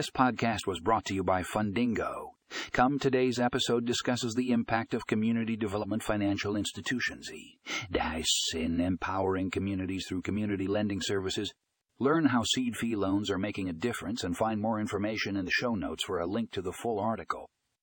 This podcast was brought to you by Fundingo. Come today's episode discusses the impact of community development financial institutions, DICE in empowering communities through community lending services. Learn how CDFI loans are making a difference and find more information in the show notes for a link to the full article.